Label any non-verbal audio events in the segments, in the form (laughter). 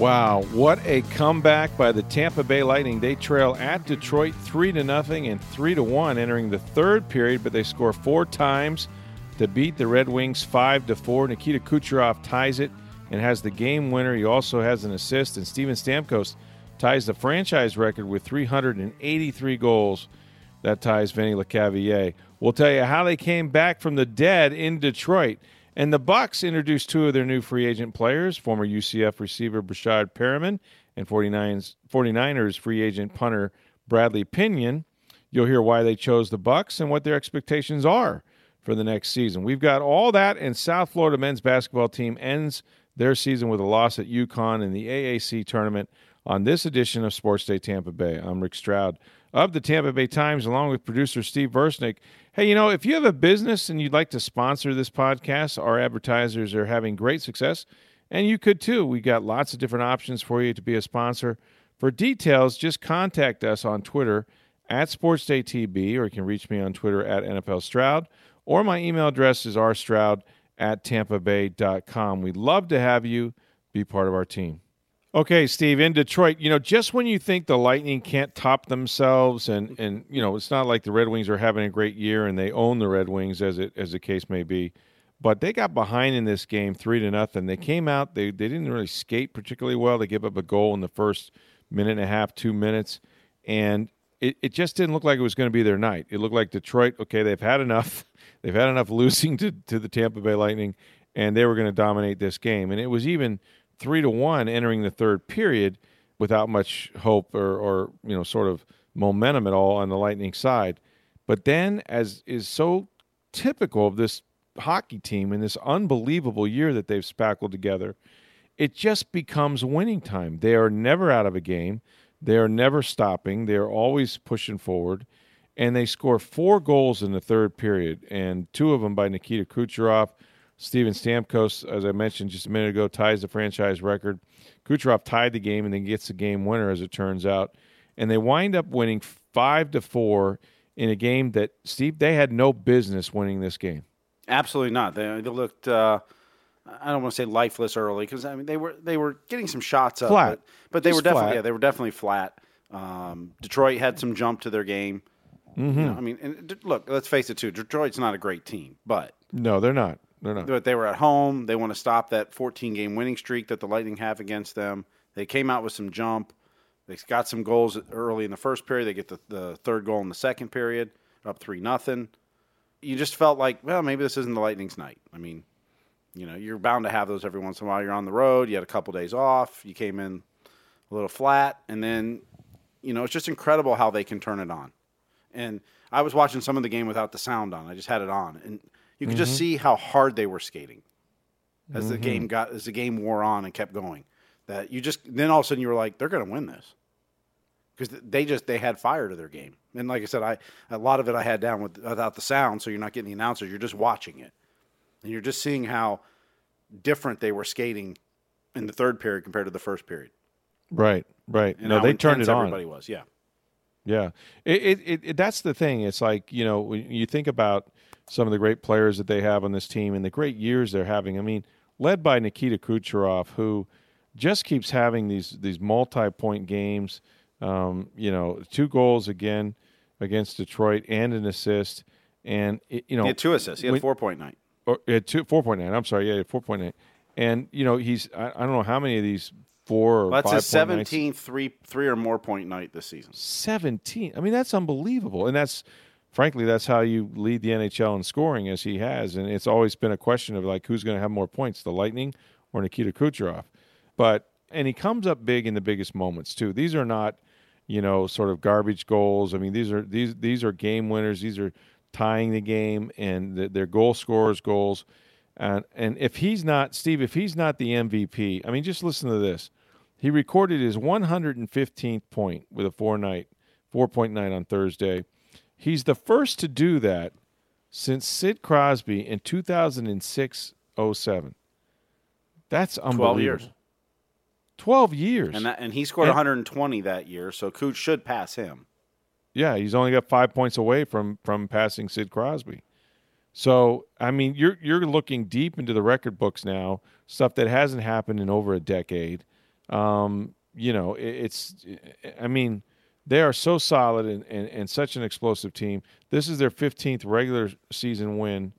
Wow, what a comeback by the Tampa Bay Lightning. They trail at Detroit 3 to nothing and 3 to 1 entering the third period, but they score four times to beat the Red Wings 5 to 4. Nikita Kucherov ties it and has the game winner. He also has an assist and Steven Stamkos ties the franchise record with 383 goals. That ties Vinny Lecavalier. We'll tell you how they came back from the dead in Detroit. And the Bucks introduced two of their new free agent players, former UCF receiver Breshad Perriman and 49ers, 49ers free agent punter Bradley Pinion. You'll hear why they chose the Bucks and what their expectations are for the next season. We've got all that, and South Florida men's basketball team ends their season with a loss at UConn in the AAC tournament on this edition of Sports Day Tampa Bay. I'm Rick Stroud of the Tampa Bay Times, along with producer Steve Versnick. Hey, you know, if you have a business and you'd like to sponsor this podcast, our advertisers are having great success, and you could too. We've got lots of different options for you to be a sponsor. For details, just contact us on Twitter at SportsDayTB, or you can reach me on Twitter at NFL Stroud, or my email address is rstroud at tampabay.com. We'd love to have you be part of our team. Okay, Steve, in Detroit, you know, just when you think the Lightning can't top themselves, and and you know, it's not like the Red Wings are having a great year and they own the Red Wings as it as the case may be, but they got behind in this game three to nothing. They came out, they they didn't really skate particularly well. They gave up a goal in the first minute and a half, two minutes, and it, it just didn't look like it was going to be their night. It looked like Detroit, okay, they've had enough. They've had enough (laughs) losing to, to the Tampa Bay Lightning, and they were going to dominate this game. And it was even three to one entering the third period without much hope or, or you know sort of momentum at all on the Lightning side. But then, as is so typical of this hockey team in this unbelievable year that they've spackled together, it just becomes winning time. They are never out of a game. They are never stopping. They are always pushing forward. And they score four goals in the third period, and two of them by Nikita Kucherov Steven Stamkos, as I mentioned just a minute ago, ties the franchise record. Kucherov tied the game and then gets the game winner, as it turns out. And they wind up winning five to four in a game that Steve they had no business winning this game. Absolutely not. They, they looked. Uh, I don't want to say lifeless early because I mean they were they were getting some shots up, flat. but, but they Just were definitely flat. yeah they were definitely flat. Um, Detroit had some jump to their game. Mm-hmm. You know, I mean, and look, let's face it too. Detroit's not a great team, but No, they're not. They're not. but they were at home. They want to stop that 14 game winning streak that the Lightning have against them. They came out with some jump. They got some goals early in the first period. They get the, the third goal in the second period, up three nothing. You just felt like, well, maybe this isn't the Lightning's night. I mean, you know, you're bound to have those every once in a while. You're on the road. You had a couple days off. You came in a little flat, and then, you know, it's just incredible how they can turn it on. And I was watching some of the game without the sound on. I just had it on, and you could just mm-hmm. see how hard they were skating as the game mm-hmm. got as the game wore on and kept going. That you just then all of a sudden you were like, they're going to win this because they just they had fire to their game. And like I said, I a lot of it I had down with, without the sound, so you're not getting the announcers. You're just watching it, and you're just seeing how different they were skating in the third period compared to the first period. Right, right. And no, they turned it on. Everybody was, yeah. Yeah, it, it, it, that's the thing. It's like you know when you think about some of the great players that they have on this team and the great years they're having. I mean, led by Nikita Kucherov, who just keeps having these these multi-point games. Um, you know, two goals again against Detroit and an assist, and it, you know He had two assists. He had four point nine. or he had two four point nine. I'm sorry, yeah, four point nine. And you know he's I, I don't know how many of these four or Well, that's five his point nights- 17th three three or more point night this season. 17. I mean, that's unbelievable. And that's, frankly, that's how you lead the NHL in scoring as he has. And it's always been a question of like, who's going to have more points, the Lightning or Nikita Kucherov? But, and he comes up big in the biggest moments too. These are not, you know, sort of garbage goals. I mean, these are, these, these are game winners. These are tying the game and the, they're goal scorers goals. And and if he's not Steve, if he's not the MVP, I mean, just listen to this. He recorded his 115th point with a four night, 4.9 on Thursday. He's the first to do that since Sid Crosby in 2006 07. That's unbelievable. 12 years. 12 years. And that, and he scored And- 120 that year, so Cooch should pass him. Yeah, he's only got five points away from from passing Sid Crosby. So I mean, you're you're looking deep into the record books now, stuff that hasn't happened in over a decade. Um, you know, it, it's, I mean, they are so solid and, and, and such an explosive team. This is their 15th regular season win,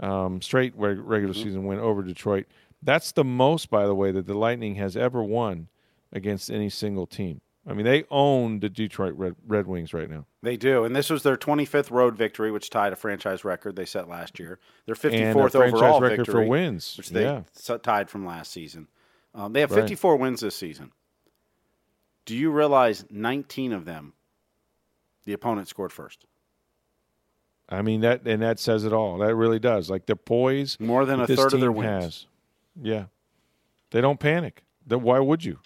um, straight reg- regular season win over Detroit. That's the most, by the way, that the Lightning has ever won against any single team. I mean, they own the Detroit Red, Red Wings right now. They do, and this was their 25th road victory, which tied a franchise record they set last year. Their 54th and a franchise overall record victory, for wins. which they yeah, tied from last season. Um, they have Right. 54 wins this season. Do you realize 19 of them, the opponent scored first? I mean that, and that says it all. That really does. Like the poise More than a third of their wins. has. Yeah, they don't panic. Why would you?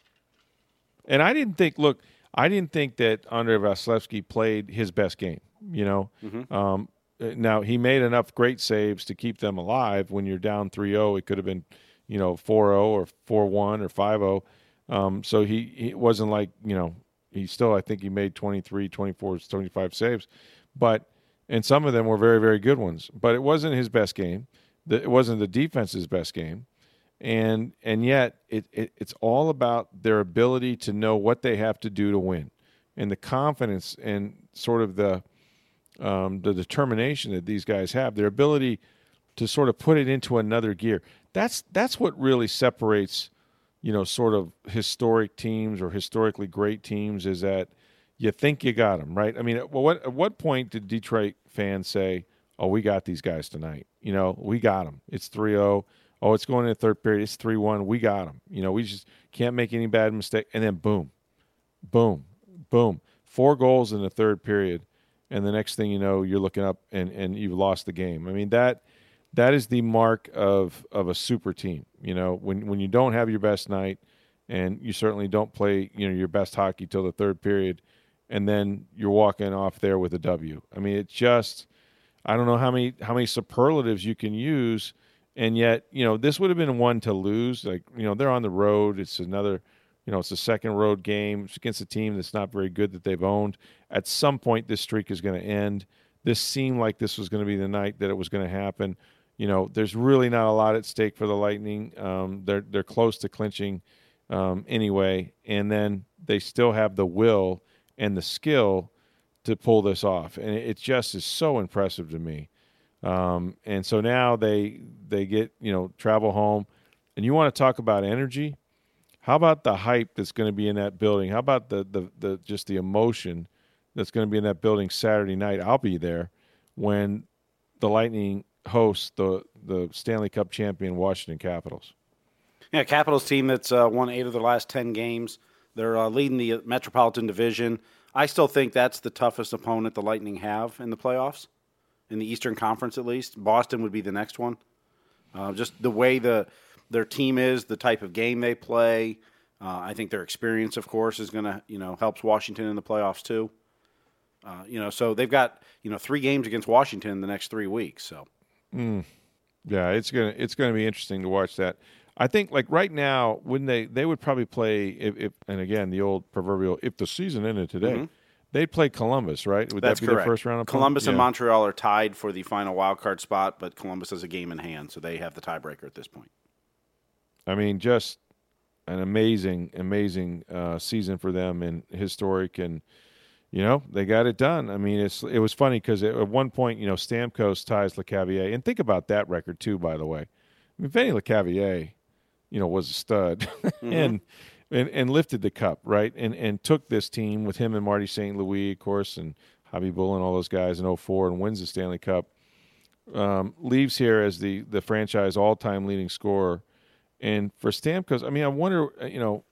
And I didn't think. Look, I didn't think that Andre Vasilevskiy played his best game. You know, Mm-hmm. um, uh, now he made enough great saves to keep them alive. When you're down 3-0, it could have been, you know, 4-0 or 4-1 or 5-0. Um, so he, he wasn't like you know he still I think he made 23, 24, 25 saves, but and some of them were very very good ones. But it wasn't his best game. The, it wasn't the defense's best game and and yet it, it it's all about their ability to know what they have to do to win and the confidence and sort of the um, the determination that these guys have their ability to sort of put it into another gear that's that's what really separates you know sort of historic teams or historically great teams is that you think you got them right? I mean at what at what point did detroit fans say oh we got these guys tonight you know? We got them it's 3-0 oh. It's going in the third period. It's 3-1 we got them you know we just can't make any bad mistake. And then boom boom boom. Four goals in the third period and the next thing you know you're looking up and and you've lost the game. I mean that that is the mark of of a super team you know? When when you don't have your best night and you certainly don't play you know your best hockey till the third period and then you're walking off there with a w. I mean it just i don't know how many how many superlatives you can use and yet you know this would have been one to lose. Like you know they're on the road. It's another you know it's a second road game it's against a team that's not very good that they've owned. At some point this streak is going to end. This seemed like this was going to be the night that it was going to happen you know there's really not a lot at stake for the lightning um, they're they're close to clinching um, anyway and then they still have the will and the skill to pull this off and it, it just is so impressive to me um, and so now they they get you know travel home, and you want to talk about energy. How about the hype that's going to be in that building? How about the the, the just the emotion that's going to be in that building Saturday night? I'll be there when the Lightning host the the Stanley Cup champion Washington Capitals. Yeah, Capitals team that's uh, won eight of their last ten games. They're uh, leading the Metropolitan Division. I still think that's the toughest opponent the Lightning have in the playoffs, in the Eastern Conference at least. Boston would be the next one. Uh, just the way the their team is, the type of game they play. Uh, I think their experience, of course, is going to you know helps Washington in the playoffs too. Uh, you know, so they've got you know three games against Washington in the next three weeks. So Yeah, it's gonna it's gonna be interesting to watch that. I think like right now, when they they would probably play if, if and again the old proverbial if the season ended today, they'd play Columbus, right? Would Mm-hmm. That's that be correct. their first round? Columbus and. Montreal are tied for the final wild card spot, but Columbus has a game in hand, so they have the tiebreaker at this point. I mean, just an amazing, amazing uh, season for them and historic, and you know they got it done. I mean, it's it was funny because at one point, you know, Stamkos ties Lecavalier, and think about that record too. By the way, I mean, Vinny Lecavalier, you know, was a stud, (laughs) and, and and lifted the cup right, and and took this team with him and Marty St. Louis, of course, and Khabibulin and all those guys in 04 and wins the Stanley Cup. Um, leaves here as the the franchise all time leading scorer. And for Stamkos, I mean, I wonder, uh, you know,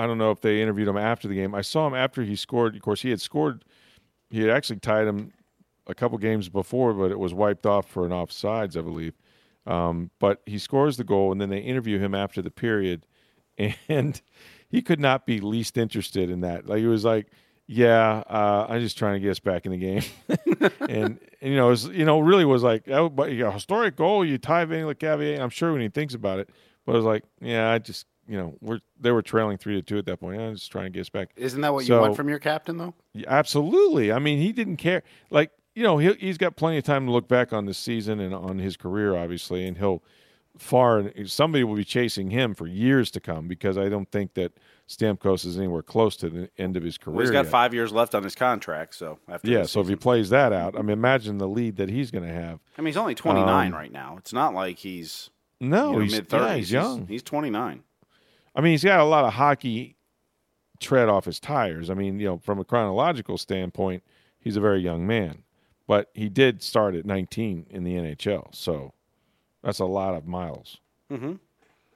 I don't know if they interviewed him after the game. I saw him after he scored. Of course, he had scored. He had actually tied him a couple games before, but it was wiped off for an offsides, I believe. Um, but he scores the goal, and then they interview him after the period, (laughs) and he could not be least interested in that. Like he was like, "Yeah, uh, I'm just trying to get us back in the game," and, (laughs) and, you know, it was, you know, really was like, "Oh, but know, historic goal, you tie Vinny Lecavalier." I'm sure when he thinks about it, but it was like, "Yeah, I just." You know, we're they were trailing three to two at that point. I'm just trying to get us back. Isn't that what So- you want from your captain, though? Yeah, Absolutely. I mean, he didn't care. Like, you know, he, he's got plenty of time to look back on this season and on his career, obviously, and he'll far somebody will be chasing him for years to come because I don't think that Stamkos is anywhere close to the end of his career. Well, he's got yet. five years left on his contract, so after Yeah, this so if he plays that out, I mean, imagine the lead that he's going to have. I mean, he's only 29 Um, right now. It's not like he's No, you know, he's, mid yeah, 30s. he's young. He's 29. I mean, he's got a lot of hockey tread off his tires. I mean, you know, from a chronological standpoint, he's a very young man, but he did start at 19 in the NHL, so that's a lot of miles. Mm-hmm.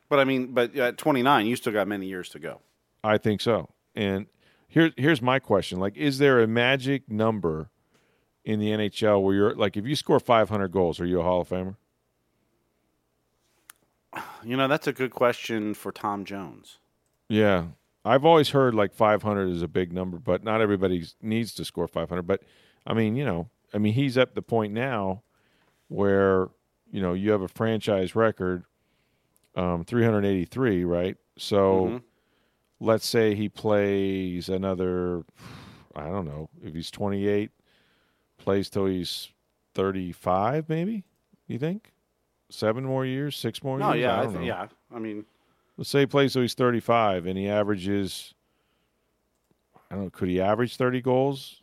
But I mean, but at 29, you still got many years to go. I think so. And here, here's my question: like, is there a magic number in the NHL where you're like, if you score 500 goals, are you a Hall of Famer? You know, that's a good question for Tom Jones. Yeah. I've always heard like 500 is a big number, but not everybody needs to score 500. But I mean, you know, I mean, he's at the point now where, you know, you have a franchise record, um, 383, right? So let's say he plays another, I don't know, if he's 28, plays till he's 35, maybe, you think? Seven more years, six more No, years? No, yeah, I I don't th- know. yeah. I mean, Let's say he plays till he's 35 and he averages, I don't know, could he average 30 goals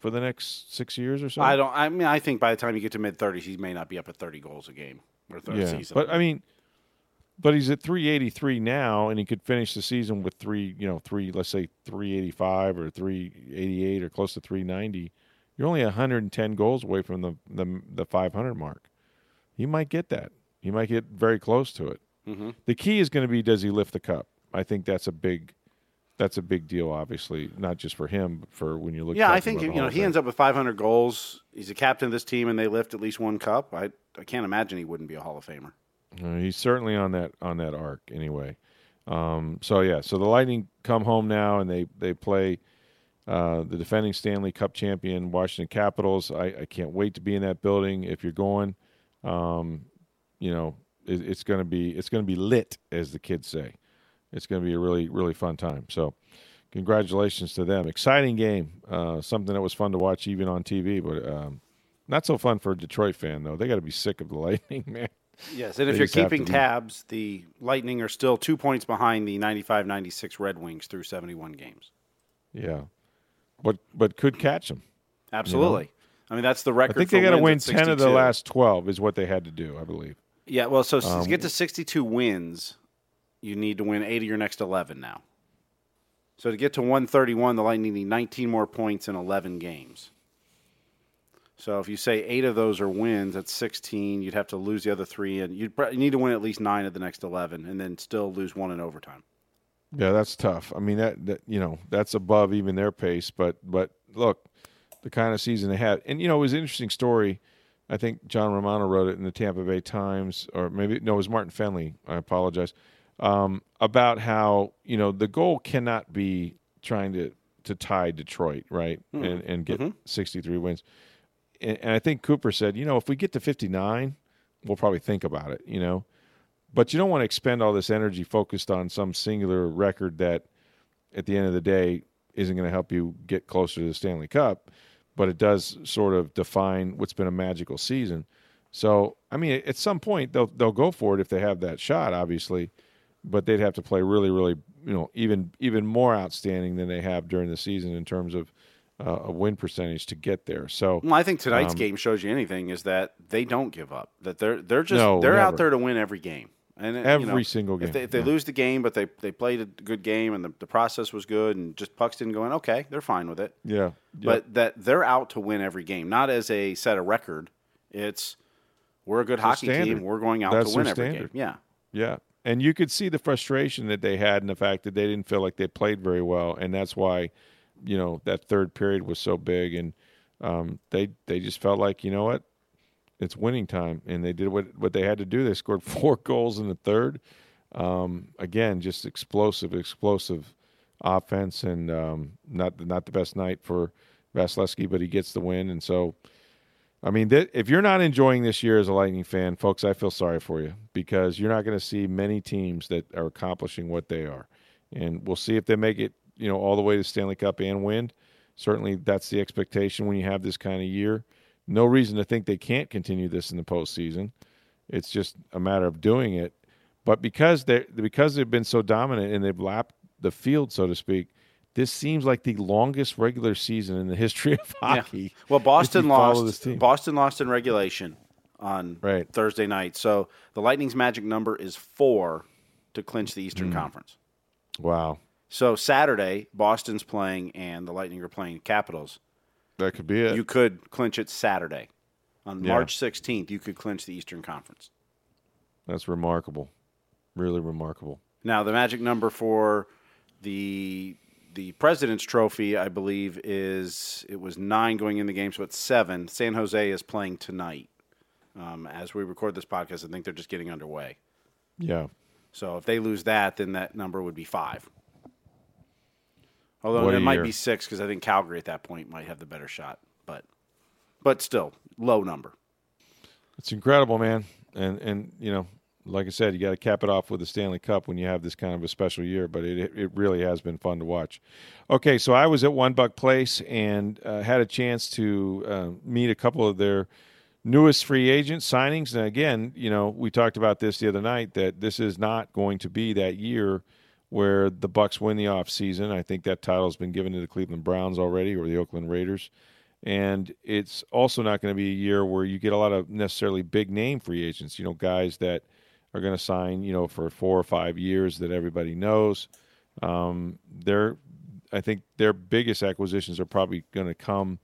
for the next six years or so? I don't. I mean, I think by the time you get to mid 30s, he may not be up at 30 goals a game or 30 Yeah. season. But I mean, but he's at 383 now and he could finish the season with three, you know, three, let's say 385 or 388 or close to 390. You're only 110 goals away from the, the, the 500 mark. He might get that. You might get very close to it. Mm-hmm. The key is going to be does he lift the cup? I think that's a big that's a big deal obviously, not just for him, but for when you look yeah, I think you know he ends up with 500 goals. He's a captain of this team, and they lift at least one cup. I I can't imagine he wouldn't be a Hall of Famer. Uh, he's certainly on that on that arc anyway. Um, so yeah, so the Lightning come home now and they they play uh, the defending Stanley Cup champion Washington Capitals. I, I can't wait to be in that building. If you're going, um, you know, it, it's going to be it's going to be lit, as the kids say. It's going to be a really really fun time. So. Congratulations to them! Exciting game, uh, something that was fun to watch even on TV, but um, not so fun for a Detroit fan though. They got to be sick of the (laughs) Lightning, man. Yes, and if you're keeping tabs, the Lightning are still two points behind the 95-96 Red Wings through 71 games. Yeah, but but could catch them. Absolutely. I mean, that's the record. I think they got to win ten of the last twelve. Is what they had to do, I believe. Yeah, well, so Um, to get to 62 wins, you need to win eight of your next 11 now. So to get to 131, the Lightning need 19 more points in 11 games. So if you say eight of those are wins, that's 16. You'd have to lose the other three, and you'd need to win at least nine of the next 11, and then still lose one in overtime. Yeah, that's tough. I mean that, that you know that's above even their pace. But but look, the kind of season they had, and you know it was an interesting story. I think John Romano wrote it in the Tampa Bay Times, or maybe no, it was Martin Fennelly. I apologize um, about how you know the goal cannot be trying to to tie Detroit right and and get 63 wins. And, and I think Cooper said, you know, if we get to 59, we'll probably think about it. You know, but you don't want to expend all this energy focused on some singular record that at the end of the day isn't going to help you get closer to the Stanley Cup, but it does sort of define what's been a magical season. So, I mean, at some point they'll they'll go for it if they have that shot, obviously, but they'd have to play really, really, you know, even even more outstanding than they have during the season in terms of uh, a win percentage to get there. So, Well, I think tonight's Um, game shows you anything is that they don't give up. That they're they're just No, they're out there to win every game. And uh, you Every know, single game, If they, if they yeah. lose the game, but they they played a good game and the, the process was good and just pucks didn't go in, okay, they're fine with it. yeah, yeah. But that they're out to win every game, not as a set a record. It's we're a good hockey standard. team. We're going out That's to win every standard. game. Yeah. Yeah. And you could see the frustration that they had in the fact that they didn't feel like they played very well. And that's why, you know, that third period was so big. And um, they, they just felt like, you know what? It's winning time, and they did what what they had to do. They scored (laughs) four goals in the third. Um, again, just explosive, explosive offense, and um, not not the best night for Vasilevskiy, but he gets the win, and so. I mean, if you're not enjoying this year as a Lightning fan, folks, I feel sorry for you because you're not going to see many teams that are accomplishing what they are. And we'll see if they make it, you know, all the way to Stanley Cup and win. Certainly, that's the expectation when you have this kind of year. No reason to think they can't continue this in the postseason. It's just a matter of doing it. But because they because they've been so dominant and they've lapped the field, so to speak, this seems like the longest regular season in the (laughs) history of hockey. Yeah. Well, Boston lost. Boston lost in regulation on Right. Thursday night. So the Lightning's magic number is four to clinch the Eastern mm. Conference. Wow, So Saturday, Boston's playing and the Lightning are playing Capitals. That could be it. You could clinch it Saturday. On Yeah. March 16th, you could clinch the Eastern Conference. That's remarkable, really remarkable. Now, the magic number for the the President's Trophy, I believe, is it was nine going in the game, so it's seven. San Jose is playing tonight. Um, as we record this podcast, I think they're just getting underway. Yeah. So if they lose that, then that number would be five. Although What it might year. be six because I think Calgary at that point might have the better shot, but but still low number. It's incredible, man. And and you know, like I said, you got to cap it off with the Stanley Cup when you have this kind of a special year. But it it really has been fun to watch. Okay, so I was at One Buck Place and uh, had a chance to uh, meet a couple of their newest free agent signings. And again, you know, we talked about this the other night that this is not going to be that year where the Bucks win the off season. I think that title's been given to the Cleveland Browns already or the Oakland Raiders. And it's also not going to be a year where you get a lot of necessarily big name free agents, you know, guys that are going to sign, you know, for four or five years that everybody knows. Um, they're, I think their biggest acquisitions are probably going to come,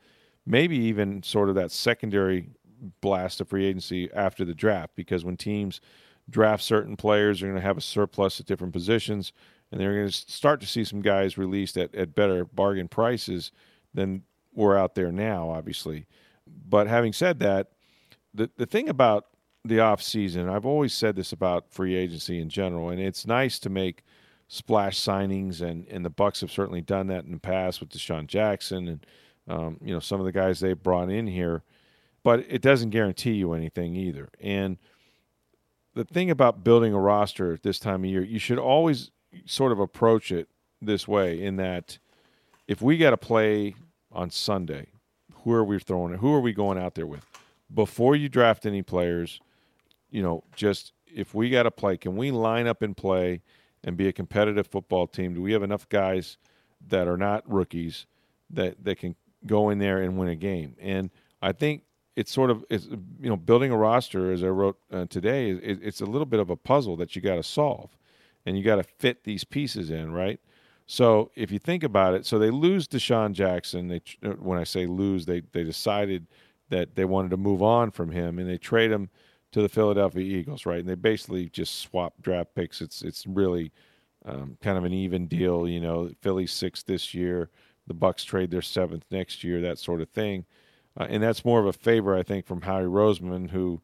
maybe even sort of that secondary blast of free agency after the draft, because when teams draft certain players, they're going to have a surplus at different positions, and they're going to start to see some guys released at, at better bargain prices than we're out there now, obviously. But having said that, the the thing about the off season, I've always said this about free agency in general, and it's nice to make splash signings, and, and the Bucks have certainly done that in the past with DeSean Jackson and um, you know some of the guys they brought in here, but it doesn't guarantee you anything either. And the thing about building a roster at this time of year, you should always sort of approach it this way in that if we got to play on Sunday, who are we throwing it, Who are we going out there with? Before you draft any players, you know, just if we got to play, can we line up and play and be a competitive football team? Do we have enough guys that are not rookies that that can go in there and win a game? And I think it's sort of it's you know building a roster as I wrote uh, today. It, it's a little bit of a puzzle that you got to solve, and you got to fit these pieces in right. So if you think about it, so they lose DeSean Jackson. They when I say lose, they they decided that they wanted to move on from him, and they trade him to the Philadelphia Eagles, right? And they basically just swap draft picks. It's it's really um, kind of an even deal, you know. Philly's sixth this year, the Bucks trade their seventh next year, that sort of thing, uh, and that's more of a favor, I think, from Howie Roseman, who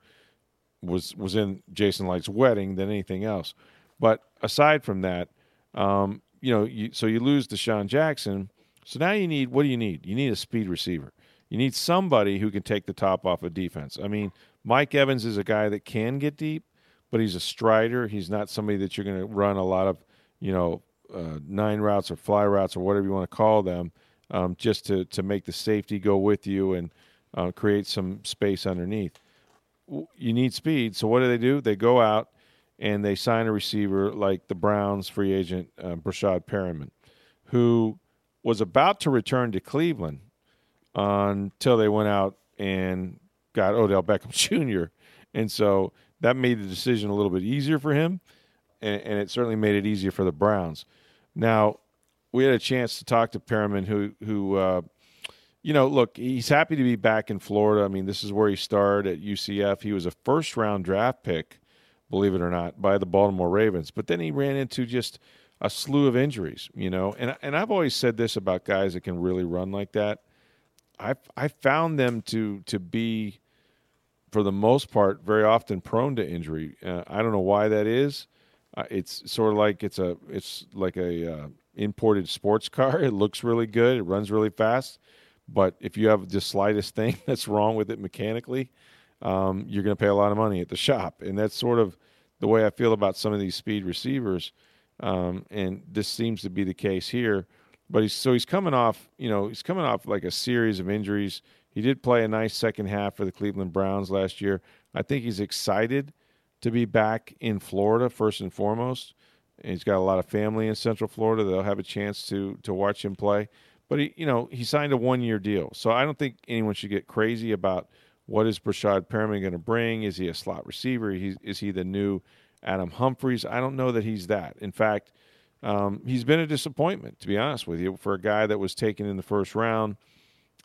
was was in Jason Licht's wedding than anything else. But aside from that, um, you know, you, so you lose DeSean Jackson. So now you need what do you need? You need a speed receiver. You need somebody who can take the top off of defense. I mean, Mike Evans is a guy that can get deep, but he's a strider. He's not somebody that you're going to run a lot of, you know, uh, nine routes or fly routes or whatever you want to call them, um, just to to make the safety go with you and uh, create some space underneath. You need speed. So what do they do? They go out and they sign a receiver like the Browns free agent uh, Breshad Perriman, who was about to return to Cleveland until they went out and got Odell Beckham (laughs) Jr. And so that made the decision a little bit easier for him, and, and it certainly made it easier for the Browns. Now, we had a chance to talk to Perriman, who who uh, you know, look, he's happy to be back in Florida. I mean, this is where he started at UCF. He was a first round draft pick, believe it or not, by the Baltimore Ravens. But then he ran into just a slew of injuries, you know. And and I've always said this about guys that can really run like that. I I found them to to be for the most part, very often prone to injury. Uh, I don't know why that is. Uh, it's sort of like it's a it's like a uh, imported sports car. (laughs) It looks really good. It runs really fast, but if you have the slightest thing (laughs) that's wrong with it mechanically, um, you're going to pay a lot of money at the shop. And that's sort of the way I feel about some of these speed receivers. Um, and this seems to be the case here. But he's so he's coming off, you know, he's coming off like a series of injuries. He did play a nice second half for the Cleveland Browns last year. I think he's excited to be back in Florida first and foremost. And he's got a lot of family in Central Florida. They'll have a chance to to watch him play. But he, you know, he signed a one year deal, so I don't think anyone should get crazy about what is Breshad Perriman going to bring. Is he a slot receiver? Is he the new Adam Humphries? I don't know that he's that. In fact, um, he's been a disappointment, to be honest with you, for a guy that was taken in the first round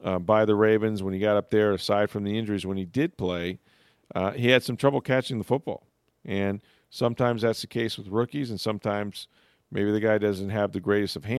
uh, by the Ravens when he got up there. Aside from the injuries, when he did play, uh, he had some trouble catching the football, and sometimes that's the case with rookies, and sometimes maybe the guy doesn't have the greatest of hands.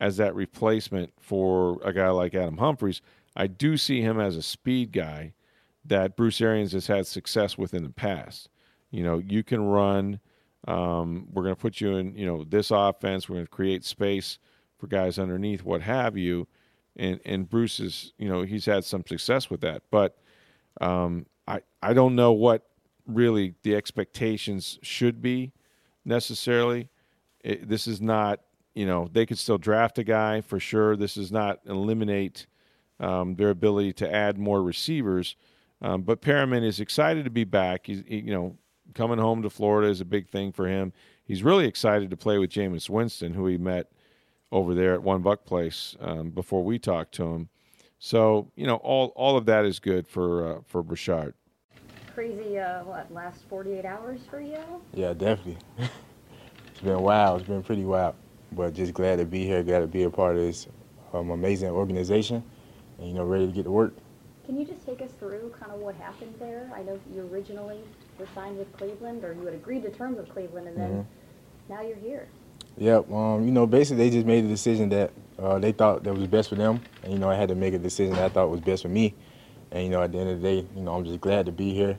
as that replacement for a guy like Adam Humphries. I do see him as a speed guy that Bruce Arians has had success with in the past. You know, you can run. Um, we're going to put you in, you know, this offense. We're going to create space for guys underneath, what have you. And and Bruce is, you know, he's had some success with that. But um, I I don't know what really the expectations should be necessarily. It, this is not you know, they could still draft a guy for sure. This does not eliminate um, their ability to add more receivers. Um, but Perriman is excited to be back. He's, he, you know, coming home to Florida is a big thing for him. He's really excited to play with Jameis Winston, who he met over there at One Buck Place um, before we talked to him. So you know, all all of that is good for uh, for Breshad. Crazy, uh, what, last 48 hours for you? Yeah, definitely. (laughs) it's been wild. It's been pretty wild but just glad to be here, glad to be a part of this um, amazing organization, and you know, ready to get to work. Can you just take us through kind of what happened there? I know you originally were signed with Cleveland, or you had agreed to terms with Cleveland, and then mm-hmm. now you're here. Yep. Um, you know, basically they just made a decision that uh, they thought that was best for them, and you know, I had to make a decision that I thought was best for me. And you know, at the end of the day, you know, I'm just glad to be here.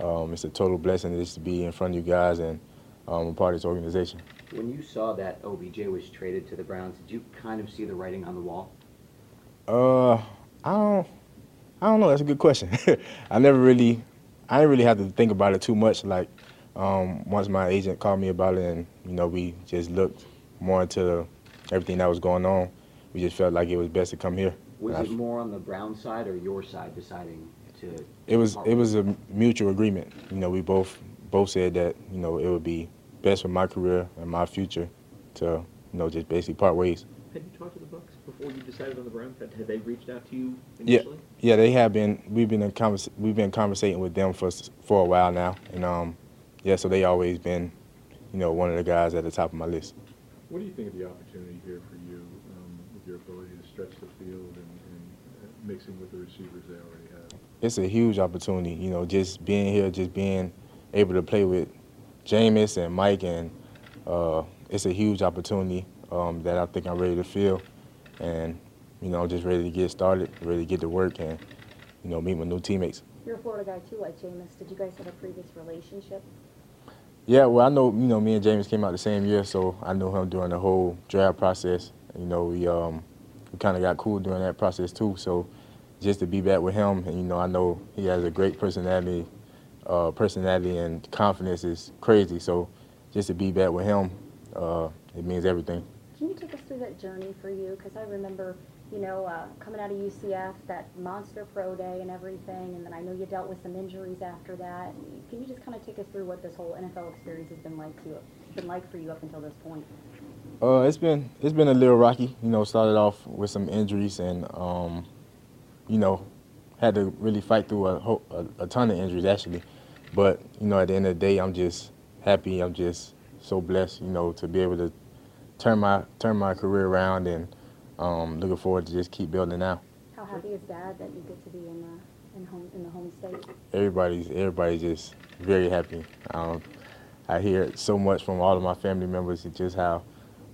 Um, it's a total blessing just to be in front of you guys and um, a part of this organization. When you saw that OBJ was traded to the Browns, did you kind of see the writing on the wall? Uh, I don't, I don't know. That's a good question. (laughs) I never really, I didn't really have to think about it too much. Like, um, once my agent called me about it, and you know, we just looked more into everything that was going on. We just felt like it was best to come here. Was it more on the Brown side or your side deciding to? It was. It was a mutual agreement. You know, we both both said that you know it would be best for my career and my future to, you know, just basically part ways. Had you talked to the Bucks before you decided on the Browns? Had, had they reached out to you initially? Yeah, yeah, they have been. We've been in convers- we've been conversating with them for for a while now, and um, yeah, so they always been, you know, one of the guys at the top of my list. What do you think of the opportunity here for you um, with your ability to stretch the field and, and uh, mixing with the receivers they already have? It's a huge opportunity, you know, just being here, just being able to play with Jameis and Mike, and uh, it's a huge opportunity um, that I think I'm ready to feel, and you know, just ready to get started, ready to get to work, and you know, meet my new teammates. You're a Florida guy too, like Jameis. Did you guys have a previous relationship? Yeah, well, I know you know me and Jameis came out the same year, so I knew him during the whole draft process. You know, we um, we kind of got cool during that process too. So just to be back with him, and you know, I know he has a great personality uh, personality and confidence is crazy. So just to be back with him, uh, it means everything. Can you take us through that journey for you? Because I remember, you know, uh, coming out of UCF, that monster pro day and everything, and then I know you dealt with some injuries after that. Can you just kind of take us through what this whole NFL experience has been like to you, been like for you up until this point? Uh, it's been it's been a little rocky. You know, started off with some injuries and um, you know, had to really fight through a, a, a ton of injuries actually. But you know, at the end of the day, I'm just happy. I'm just so blessed, you know, to be able to turn my turn my career around and um, looking forward to just keep building now. How happy is Dad that you get to be in the in home in the home state? Everybody's everybody's just very happy. Um, I hear so much from all of my family members, just how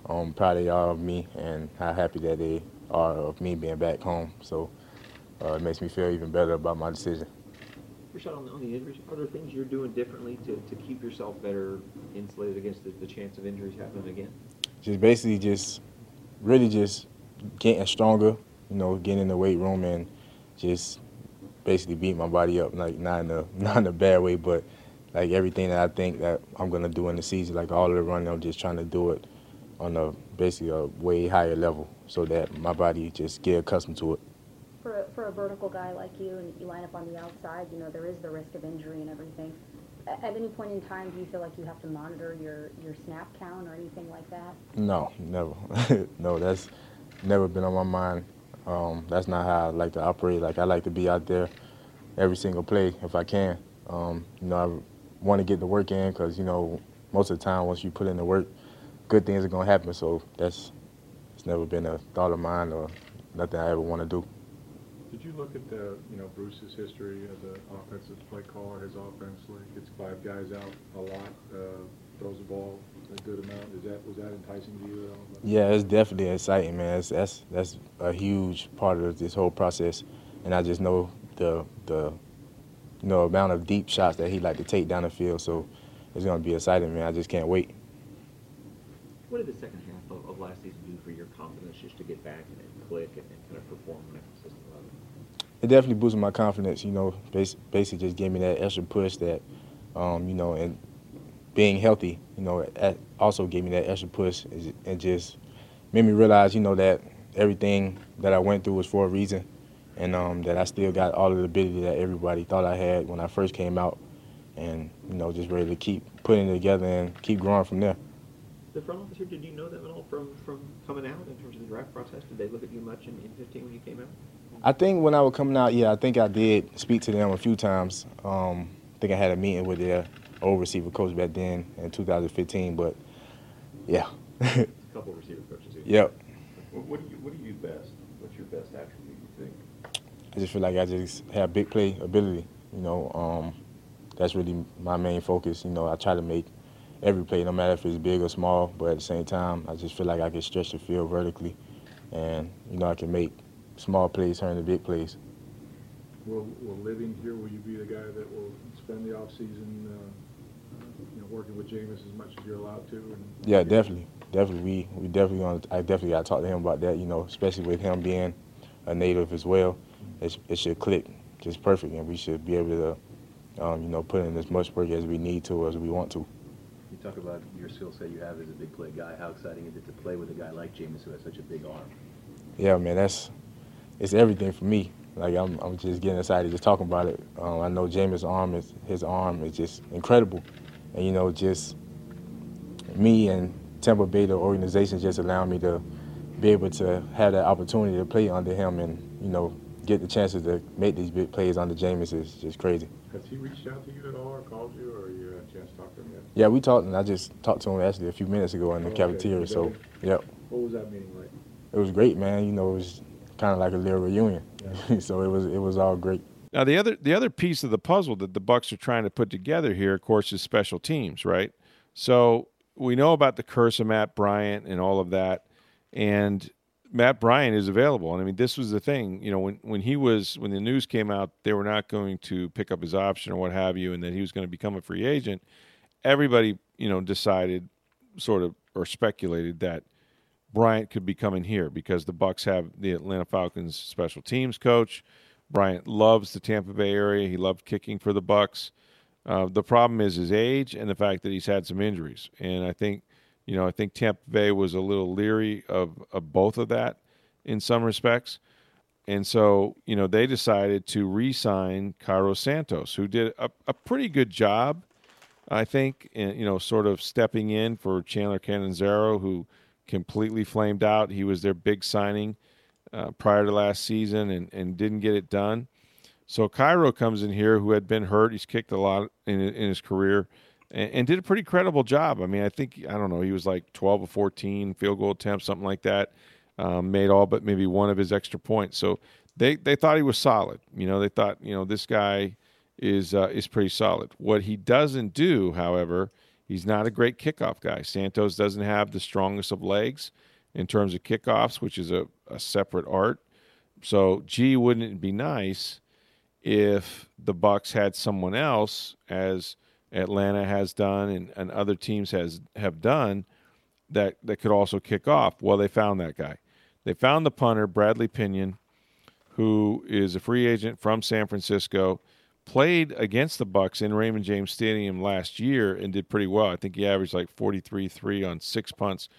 um, proud they are of me and how happy that they are of me being back home. So uh, it makes me feel even better about my decision. Rashad, on the, on the injuries, are there things you're doing differently to, to keep yourself better insulated against the, the chance of injuries happening again? Just basically just really just getting stronger, you know, getting in the weight room and just basically beat my body up, like not in a (laughs) not in a bad way, but like everything that I think that I'm gonna do in the season, like all of the running, I'm just trying to do it on a basically a way higher level, so that my body just get accustomed to it. For a, vertical guy like you, and you line up on the outside, you know there is the risk of injury and everything. At any point in time, do you feel like you have to monitor your, your snap count or anything like that? No, never. (laughs) no, that's never been on my mind. Um, that's not how I like to operate. Like I like to be out there every single play if I can. Um, you know, I want to get the work in because you know most of the time once you put in the work, good things are gonna happen. So that's it's never been a thought of mine or nothing I ever want to do. Did you look at the, you know, Bruce's history as an offensive play caller, his offense, like gets five guys out a lot, uh, throws the ball a good amount. Is that was that enticing to you at all? Yeah, it's definitely exciting, man. It's, that's that's a huge part of this whole process, and I just know the the you know amount of deep shots that he like to take down the field. So it's gonna be exciting, man. I just can't wait. What did the second half of, of last season do for your confidence just to get back and, and click and, and kind of perform on a consistent level? It definitely boosted my confidence. You know, basically just gave me that extra push that, um, you know, and being healthy, you know, also gave me that extra push and just made me realize, you know, that everything that I went through was for a reason, and um, that I still got all of the ability that everybody thought I had when I first came out, and you know, just ready to keep putting it together and keep growing from there. The front office did you know them at all from, from coming out in terms of the draft process? Did they look at you much in, in 15 when you came out? I think when I was coming out, yeah, I think I did speak to them a few times. Um, I think I had a meeting with their old receiver coach back then in 2015, but yeah. a (laughs) couple receiver coaches. Here. Yep. What, do you What do you best? What's your best attribute? You think? I just feel like I just have big play ability. You know, um, that's really my main focus. You know, I try to make every play, no matter if it's big or small. But at the same time, I just feel like I can stretch the field vertically, and you know, I can make small plays turn into big plays. Will, will living here, will you be the guy that will spend the off season, uh, you know, working with Jameis as much as you're allowed to? And yeah, definitely, definitely. We we definitely gonna. I definitely got to talk to him about that. You know, especially with him being a native as well, it, it should click just perfect, and we should be able to, um, you know, put in as much work as we need to, as we want to. You talk about your skill set you have as a big play guy. How exciting is it to play with a guy like Jameis who has such a big arm? Yeah, man, that's it's everything for me. Like I'm, I'm just getting excited just talking about it. Um, I know Jameis' arm is his arm is just incredible, and you know, just me and Tampa Bay, the organization, just allowing me to be able to have that opportunity to play under him, and you know, get the chances to make these big plays under Jameis is just crazy. Has he reached out to you at all, or called you, or you had a chance to talk to him yet? Yeah, we talked, and I just talked to him actually a few minutes ago in the oh, cafeteria. Okay. So, yep. What was that meeting like? It was great, man. You know, it was kind of like a little reunion. Yeah. (laughs) so it was it was all great. Now the other the other piece of the puzzle that the Bucks are trying to put together here, of course, is special teams, right? So we know about the curse of Matt Bryant and all of that, and Matt Bryant is available. And I mean, this was the thing, you know, when when he was when the news came out, they were not going to pick up his option or what have you, and that he was going to become a free agent. Everybody, you know, decided, sort of, or speculated that Bryant could be coming here because the Bucks have the Atlanta Falcons special teams coach. Bryant loves the Tampa Bay area. He loved kicking for the Bucks. Uh, the problem is his age and the fact that he's had some injuries. And I think, you know, I think Tampa Bay was a little leery of, of both of that in some respects. And so, you know, they decided to re-sign Cairo Santos, who did a, a pretty good job, I think, in, you know, sort of stepping in for Chandler Catanzaro, who – completely flamed out. He was their big signing uh, prior to last season and, and didn't get it done. So Cairo comes in here, who had been hurt. He's kicked a lot in, in his career and, and, did a pretty credible job. I mean, I think, I don't know, he was like 12 or 14 field goal attempts, something like that. Um, made all but maybe one of his extra points. So they, they thought he was solid. You know, they thought, you know, this guy is, uh, is pretty solid. What he doesn't do, however, he's not a great kickoff guy. Santos doesn't have the strongest of legs in terms of kickoffs, which is a, a separate art. So, gee, wouldn't it be nice if the Bucks had someone else, as Atlanta has done and, and other teams has have done, that that could also kick off? Well, they found that guy. They found the punter, Bradley Pinion, who is a free agent from San Francisco played against the Bucks in Raymond James Stadium last year and did pretty well. I think he averaged like 43-3 on six punts.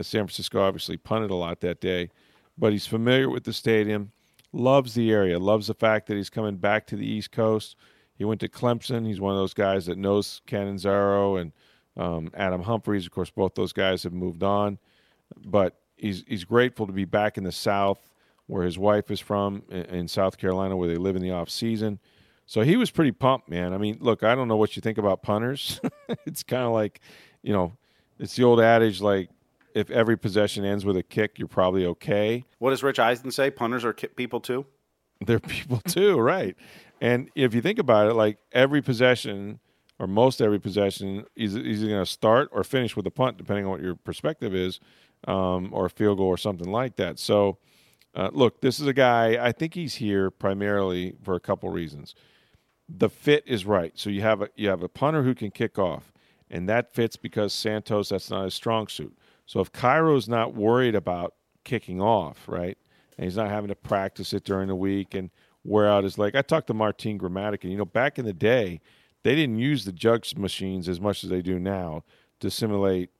San Francisco obviously punted a lot that day, but he's familiar with the stadium, loves the area, loves the fact that he's coming back to the East Coast. He went to Clemson. He's one of those guys that knows Catanzaro and um, Adam Humphries. Of course, both those guys have moved on, but he's he's grateful to be back in the South, where his wife is from, in South Carolina, where they live in the off season. So he was pretty pumped, man. I mean, look, I don't know what you think about punters. (laughs) it's kind of like, you know, it's the old adage like if every possession ends with a kick, you're probably okay. What does Rich Eisen say? Punters are people too. They're people (laughs) too, right? And if you think about it, like every possession or most every possession is either going to start or finish with a punt, depending on what your perspective is, um, or a field goal or something like that. So, uh, look, this is a guy. I think he's here primarily for a couple reasons the fit is right. So you have a you have a punter who can kick off, and that fits because Santos that's not his strong suit. So if Cairo's not worried about kicking off, right, and he's not having to practice it during the week and wear out his leg. I talked to Martin Gramatica. You know, back in the day, they didn't use the jugs machines as much as they do now to simulate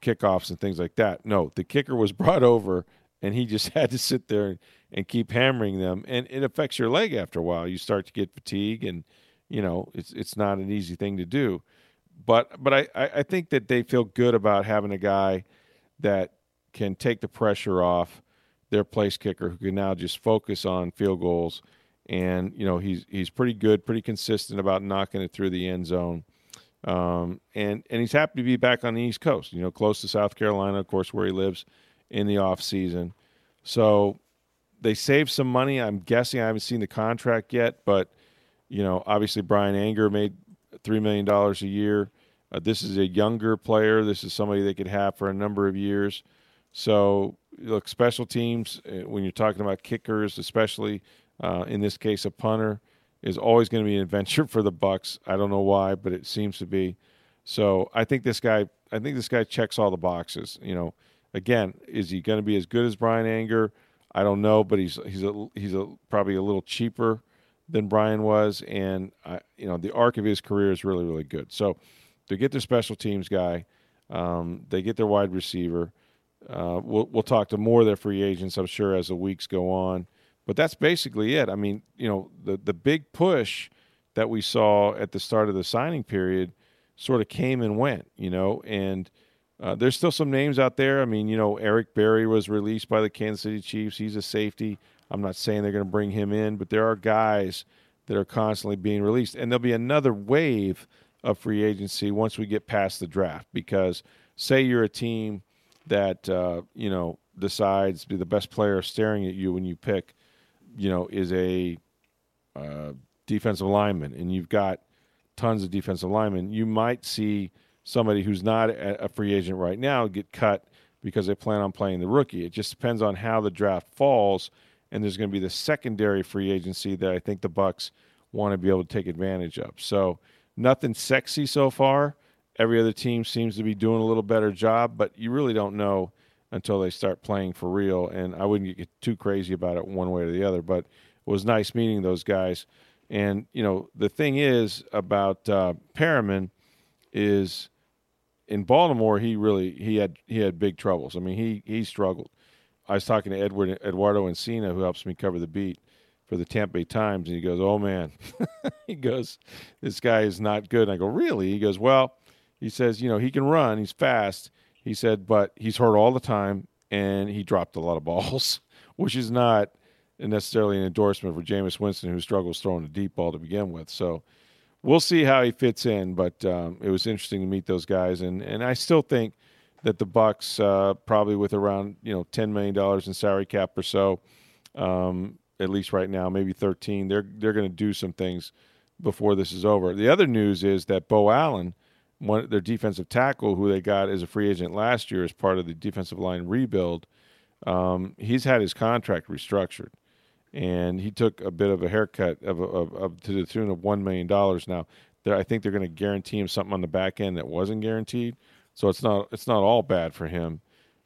kickoffs and things like that. No, the kicker was (laughs) brought over, and he just (laughs) had to sit there and keep hammering them, and it affects your leg after a while. You start to get fatigue, and you know it's it's not an easy thing to do. But but I I think that they feel good about having a guy that can take the pressure off their place kicker, who can now just focus on field goals. And you know he's he's pretty good, pretty consistent about knocking it through the end zone. Um, and and he's happy to be back on the East Coast. You know, close to South Carolina, of course, where he lives in the off season. So they saved some money. I'm guessing I haven't seen the contract yet, but you know, obviously Bryan Anger made three million dollars a year. Uh, this is a younger player. This is somebody they could have for a number of years. So, look, special teams uh, when you're talking about kickers, especially uh, in this case a punter, is always going to be an adventure (laughs) for the Bucks. I don't know why, but it seems to be. So, I think this guy. I think this guy checks all the boxes. You know, again, is he going to be as good as Bryan Anger? I don't know, but he's he's a he's a probably a little cheaper than Bryan was, and I, you know the arc of his career is really really good. So they get their special teams guy, um, they get their wide receiver. Uh, we'll we'll talk to more of their free agents, I'm sure, as the weeks go on. But that's basically it. I mean, you know, the the big push that we saw at the start of the signing period sort of came and went, you know, and uh, there's still some names out there. I mean, you know, Eric Berry was released by the Kansas City Chiefs. He's a safety. I'm not saying they're going to bring him in, but there are guys that are constantly being released. And there'll be another wave of free agency once we get past the draft. Because say you're a team that, uh, you know, decides to be the best player staring at you when you pick, you know, is a uh, defensive lineman, and you've got tons of defensive linemen, you might see – somebody who's not a free agent right now get cut because they plan on playing the rookie. It just depends on how the draft falls, and there's going to be the secondary free agency that I think the Bucks want to be able to take advantage of. So nothing sexy so far. Every other team seems to be doing a little better job, but you really don't know until they start playing for real. And I wouldn't get too crazy about it one way or the other, but it was nice meeting those guys. And you know the thing is about uh, Perriman is in Baltimore, he really he had he had big troubles. I mean, he he struggled. I was talking to Edward Eduardo Encina, who helps me cover the beat for the Tampa Bay Times, and he goes, "Oh man," (laughs) he goes, "This guy is not good." And I go, "Really?" He goes, "Well," he says, "You know, he can run. He's fast. He said, but he's hurt all the time and he dropped a lot of balls, (laughs) which is not necessarily an endorsement for Jameis Winston, who struggles throwing a deep ball to begin with. So we'll see how he fits in. But um, it was interesting to meet those guys, and and I still think that the Bucks uh, probably with around you know ten million dollars in salary cap or so, um, at least right now, maybe thirteen. They're they're going to do some things before this is over. The other news is that Beau Allen, one their defensive tackle, who they got as a free agent last year as part of the defensive line rebuild, um, he's had his contract restructured, and he took a bit of a haircut of, of, of to the tune of one million dollars. Now, I think they're going to guarantee him something on the back end that wasn't guaranteed, so it's not it's not all bad for him.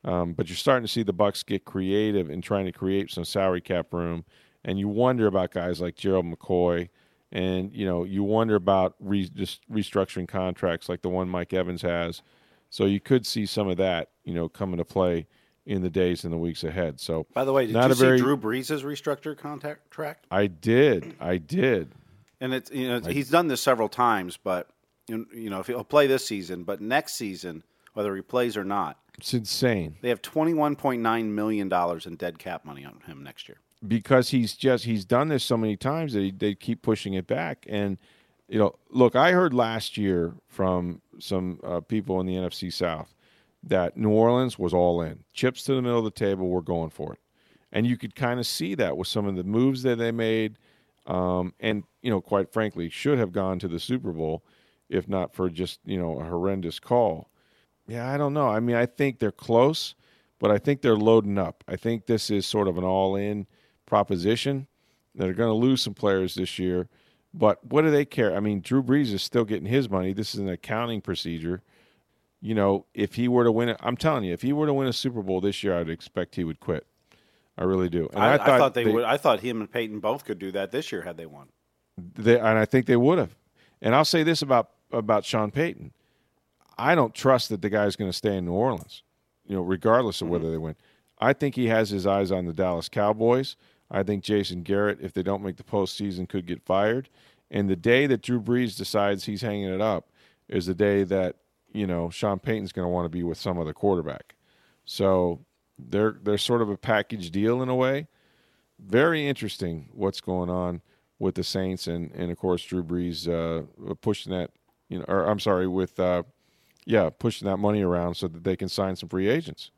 Um, but you're starting to see the Bucks get creative in trying to create some salary cap room, and you wonder about guys like Gerald McCoy and you know you wonder about re- just restructuring contracts like the one Mike Evans has. So you could see some of that, you know, come into play in the days and the weeks ahead. So, by the way, did not you a very, see Drew Brees' restructured contract? I did, I did, and it's you know he's done this several times, but you know if he'll play this season, but next season, whether he plays or not, it's insane. They have twenty one point nine million dollars in dead cap money on him next year because he's just he's done this so many times that he, they keep pushing it back. And you know, look, I heard last year from some uh, people in the NFC South that New Orleans was all in, chips to the middle of the table, we're going for it, and you could kind of see that with some of the moves that they made, um, and you know, quite frankly, should have gone to the Super Bowl if not for just you know a horrendous call. Yeah, I don't know. I mean, I think they're close, but I think they're loading up. I think this is sort of an all-in proposition. They're going to lose some players this year, but what do they care? I mean, Drew Brees is still getting his money. This is an accounting procedure. You know, if he were to win it, I'm telling you, if he were to win a Super Bowl this year, I'd expect he would quit. I really do. And I, I, thought, I thought they, they, would. I thought him and Peyton both could do that this year had they won. They, and I think they would have. And I'll say this about about Sean Payton: I don't trust that the guy's going to stay in New Orleans. You know, regardless of mm-hmm. whether they win, I think he has his eyes on the Dallas Cowboys. I think Jason Garrett, if they don't make the postseason, could get fired. And the day that Drew Brees decides he's hanging it up is the day that you know Sean Payton's going to want to be with some other quarterback. So they're they're sort of a package deal in a way. Very interesting what's going on with the Saints and and of course Drew Brees uh, pushing that you know or I'm sorry with uh, yeah pushing that money around so that they can sign some free agents.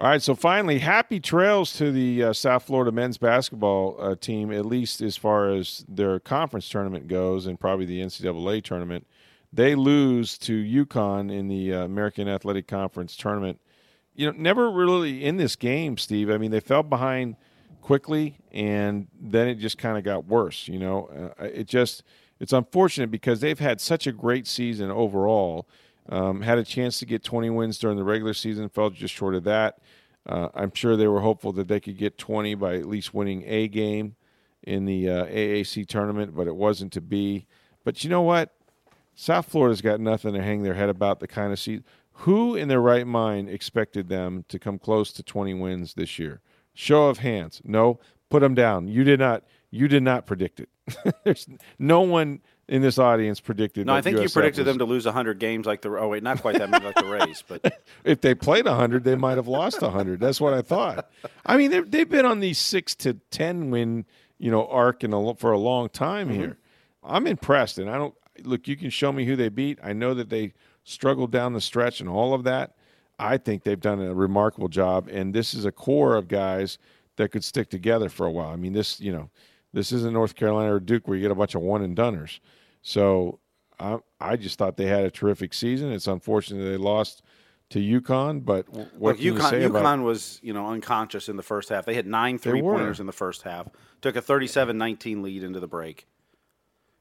All right, so finally, happy trails to the uh, South Florida men's basketball uh, team, at least as far as their conference tournament goes, and probably the NCAA tournament. They lose to UConn in the uh, American Athletic Conference tournament. You know, never really in this game, Steve. I mean, they fell behind quickly, and then it just kind of got worse. You know, uh, it just it's unfortunate because they've had such a great season overall um, had a chance to get 20 wins during the regular season, fell just short of that. Uh, I'm sure they were hopeful that they could get 20 by at least winning a game in the uh, AAC tournament, but it wasn't to be. But you know what? South Florida's got nothing to hang their head about the kind of season. Who in their right mind expected them to come close to 20 wins this year? Show of hands. No, put them down. You did not. You did not predict it. (laughs) There's no one in this audience predicted. No, I think USF you predicted was, them to lose 100 games like the. Oh wait, not quite that many like the Rays, but (laughs) if they played 100, they might have lost 100. That's what I thought. I mean, they've been on these six to 10 win, you know, arc in a, for a long time mm-hmm. here. I'm impressed, and I don't look. You can show me who they beat. I know that they struggled down the stretch and all of that. I think they've done a remarkable job, and this is a core of guys that could stick together for a while. I mean, this, you know this isn't North Carolina or Duke where you get a bunch of one and doners. So I, I just thought they had a terrific season. It's unfortunate they lost to UConn, but what Look, UConn, UConn was you know unconscious in the first half. They had nine three pointers in the first half. Took a 37-19 lead into the break.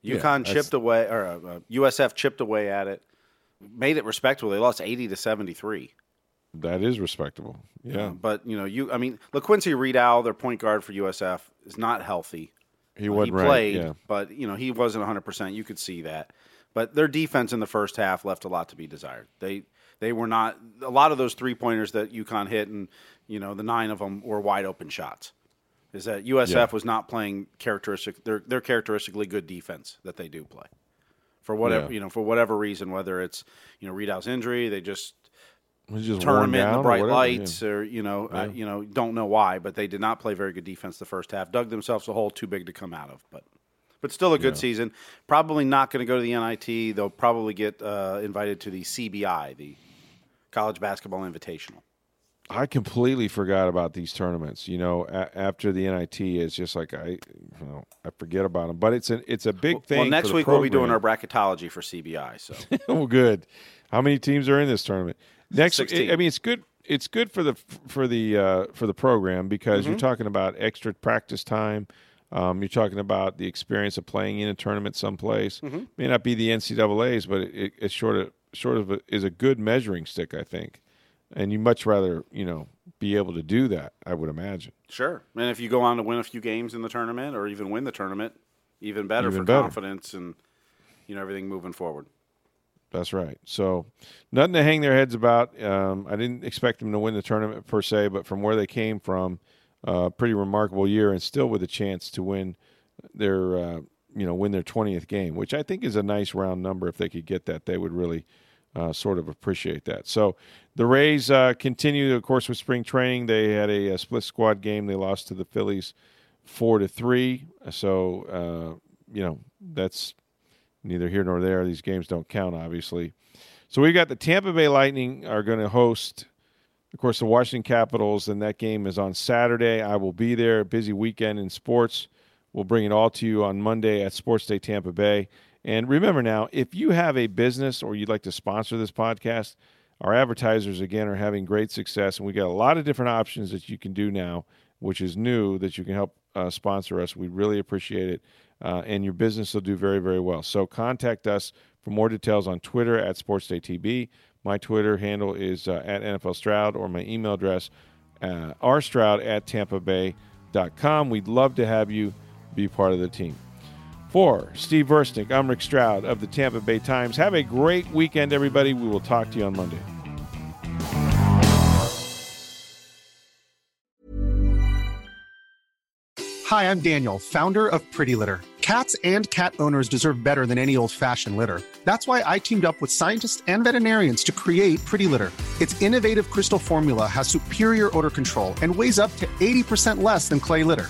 UConn yeah, chipped away, or uh, uh, USF chipped away at it, made it respectable. They lost eighty to seventy three. That is respectable. Yeah. yeah. but you know, you I mean, LaQuincy Rideau, their point guard for USF, is not healthy. He wasn't he played, right, yeah. but you know he wasn't 100. percent You could see that. But their defense in the first half left a lot to be desired. They they were not a lot of those three pointers that UConn hit, and you know the nine of them were wide open shots. Is that USF yeah. was not playing characteristic their their characteristically good defense that they do play for whatever yeah. you know for whatever reason, whether it's you know Rideau's injury, they just just worn tournament, down the bright lights, yeah. or you know, uh, you know, don't know why, but they did not play very good defense the first half. Dug themselves a hole too big to come out of, but but still a good season. Probably not going to go to the NIT. They'll probably get uh, invited to the CBI, the College Basketball Invitational. I completely forgot about these tournaments. You know, a- after the NIT, it's just like I, you know, I forget about them. But it's an it's a big thing. Well, next week we'll be doing our bracketology for CBI. So (laughs) oh, good. How many teams are in this tournament? Next, I 16. I mean, it's good. It's good for the for the uh, for the program because you're Mhm. talking about extra practice time. Um, you're talking about the experience of playing in a tournament someplace. Mhm. May not be the NCAA's, but it, it, it's sort of sort of a, is a good measuring stick, I think. And you much rather you know be able to do that, I would imagine. sure, and if you go on to win a few games in the tournament, or even win the tournament, even better Even for better. confidence and you know everything moving forward. That's right. So, nothing to hang their heads about. Um, I didn't expect them to win the tournament per se, but from where they came from, uh, pretty remarkable year, and still with a chance to win their, uh, you know, win their twentieth game, which I think is a nice round number. If they could get that, they would really uh, sort of appreciate that. So, the Rays uh, continue, of course, with spring training. They had a, a split squad game. They lost to the Phillies four to three. So, uh, you know, that's neither here nor there. These games don't count, obviously. So we've got the Tampa Bay Lightning are going to host, of course, the Washington Capitals, and that game is on Saturday. I will be there. Busy weekend in sports. We'll bring it all to you on Monday at Sports Day Tampa Bay. And remember now, if you have a business or you'd like to sponsor this podcast, our advertisers again are having great success, and we got a lot of different options that you can do now, which is new that you can help uh, sponsor us. We really appreciate it, uh, and your business will do very, very well. So contact us for more details on Twitter at SportsDayTB. My Twitter handle is uh, at NFL Stroud, or my email address uh, rstroud at tampabay.com. We'd love to have you be part of the team. For Steve Versnick, I'm Rick Stroud of the Tampa Bay Times. Have a great weekend, everybody. We will talk to you on Monday. Hi, I'm Daniel, founder of Pretty Litter. Cats and cat owners deserve better than any old fashioned litter. That's why I teamed up with scientists and veterinarians to create Pretty Litter. Its innovative crystal formula has superior odor control and weighs up to 80% less than clay litter.